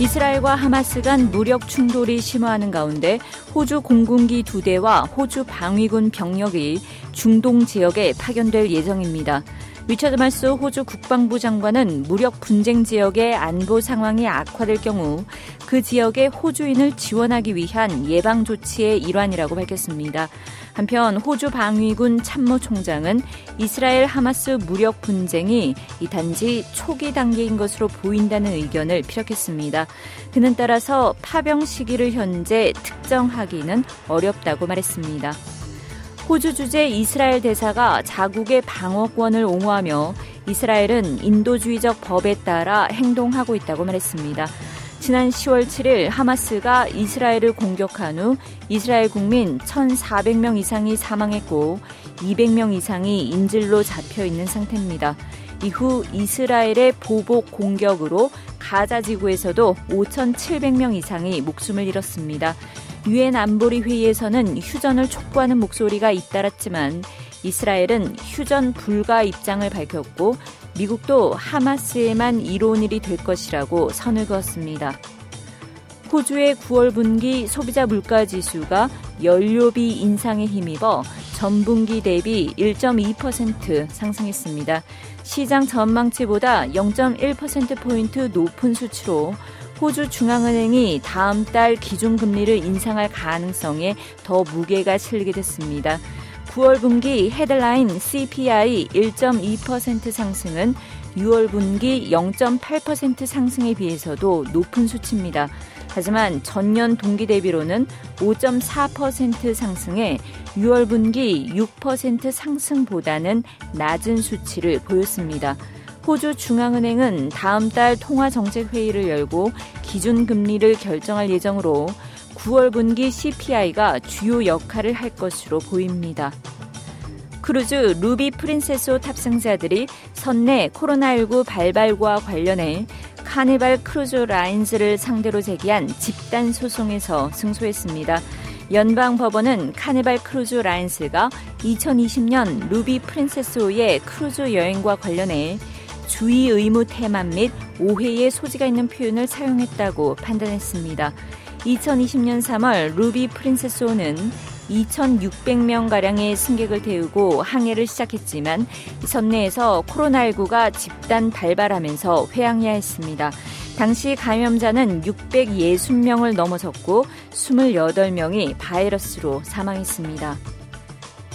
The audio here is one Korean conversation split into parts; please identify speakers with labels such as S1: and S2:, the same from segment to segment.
S1: 이스라엘과 하마스 간 무력 충돌이 심화하는 가운데 호주 공군기 두 대와 호주 방위군 병력이 중동 지역에 파견될 예정입니다. 위처드 말스 호주 국방부 장관은 무력 분쟁 지역의 안보 상황이 악화될 경우 그 지역의 호주인을 지원하기 위한 예방 조치의 일환이라고 밝혔습니다. 한편 호주 방위군 참모총장은 이스라엘 하마스 무력 분쟁이 이 단지 초기 단계인 것으로 보인다는 의견을 피력했습니다. 그는 따라서 파병 시기를 현재 특정하 기는 어렵다고 말했습니다. 호주 주재 이스라엘 대사가 자국의 방어권을 옹호하며 이스라엘은 인도주의적 법에 따라 행동하고 있다고 말했습니다. 지난 10월 7일 하마스가 이스라엘을 공격한 후 이스라엘 국민 1,400명 이상이 사망했고 200명 이상이 인질로 잡혀 있는 상태입니다. 이후 이스라엘의 보복 공격으로 가자 지구에서도 5,700명 이상이 목숨을 잃었습니다. 유엔 안보리 회의에서는 휴전을 촉구하는 목소리가 잇따랐지만 이스라엘은 휴전 불가 입장을 밝혔고 미국도 하마스에만 이로운 일이 될 것이라고 선을 그었습니다. 호주의 9월 분기 소비자 물가 지수가 연료비 인상에 힘입어 전분기 대비 1.2% 상승했습니다. 시장 전망치보다 0.1%포인트 높은 수치로 호주 중앙은행이 다음 달 기준금리를 인상할 가능성에 더 무게가 실리게 됐습니다. 9월 분기 헤드라인 CPI 1.2% 상승은 6월 분기 0.8% 상승에 비해서도 높은 수치입니다. 하지만 전년 동기 대비로는 5.4% 상승해 6월 분기 6% 상승보다는 낮은 수치를 보였습니다. 호주 중앙은행은 다음 달 통화정책회의를 열고 기준금리를 결정할 예정으로 9월 분기 CPI가 주요 역할을 할 것으로 보입니다. 크루즈 루비 프린세스호 탑승자들이 선내 코로나19 발발과 관련해 카니발 크루즈 라인즈를 상대로 제기한 집단 소송에서 승소했습니다. 연방 법원은 카니발 크루즈 라인스가 2020년 루비 프린세스호의 크루즈 여행과 관련해 주의 의무 태만 및 오해의 소지가 있는 표현을 사용했다고 판단했습니다. 2020년 3월 루비 프린세스호는 2,600명가량의 승객을 태우고 항해를 시작했지만 선내에서 코로나19가 집단 발발하면서 회항해야 했습니다. 당시 감염자는 660명을 넘어섰고 28명이 바이러스로 사망했습니다.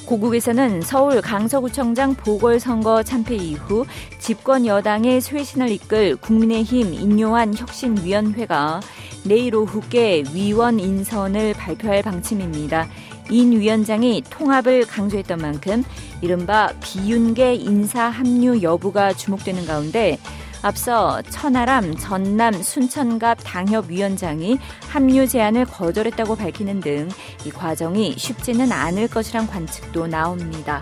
S1: 고국에서는 서울 강서구청장 보궐선거 참패 이후 집권 여당의 쇄신을 이끌 국민의힘 인요한 혁신위원회가 내일 오후께 위원 인선을 발표할 방침입니다. 인 위원장이 통합을 강조했던 만큼 이른바 비윤계 인사 합류 여부가 주목되는 가운데 앞서 천하람 전남 순천갑 당협위원장이 합류 제안을 거절했다고 밝히는 등 이 과정이 쉽지는 않을 것이란 관측도 나옵니다.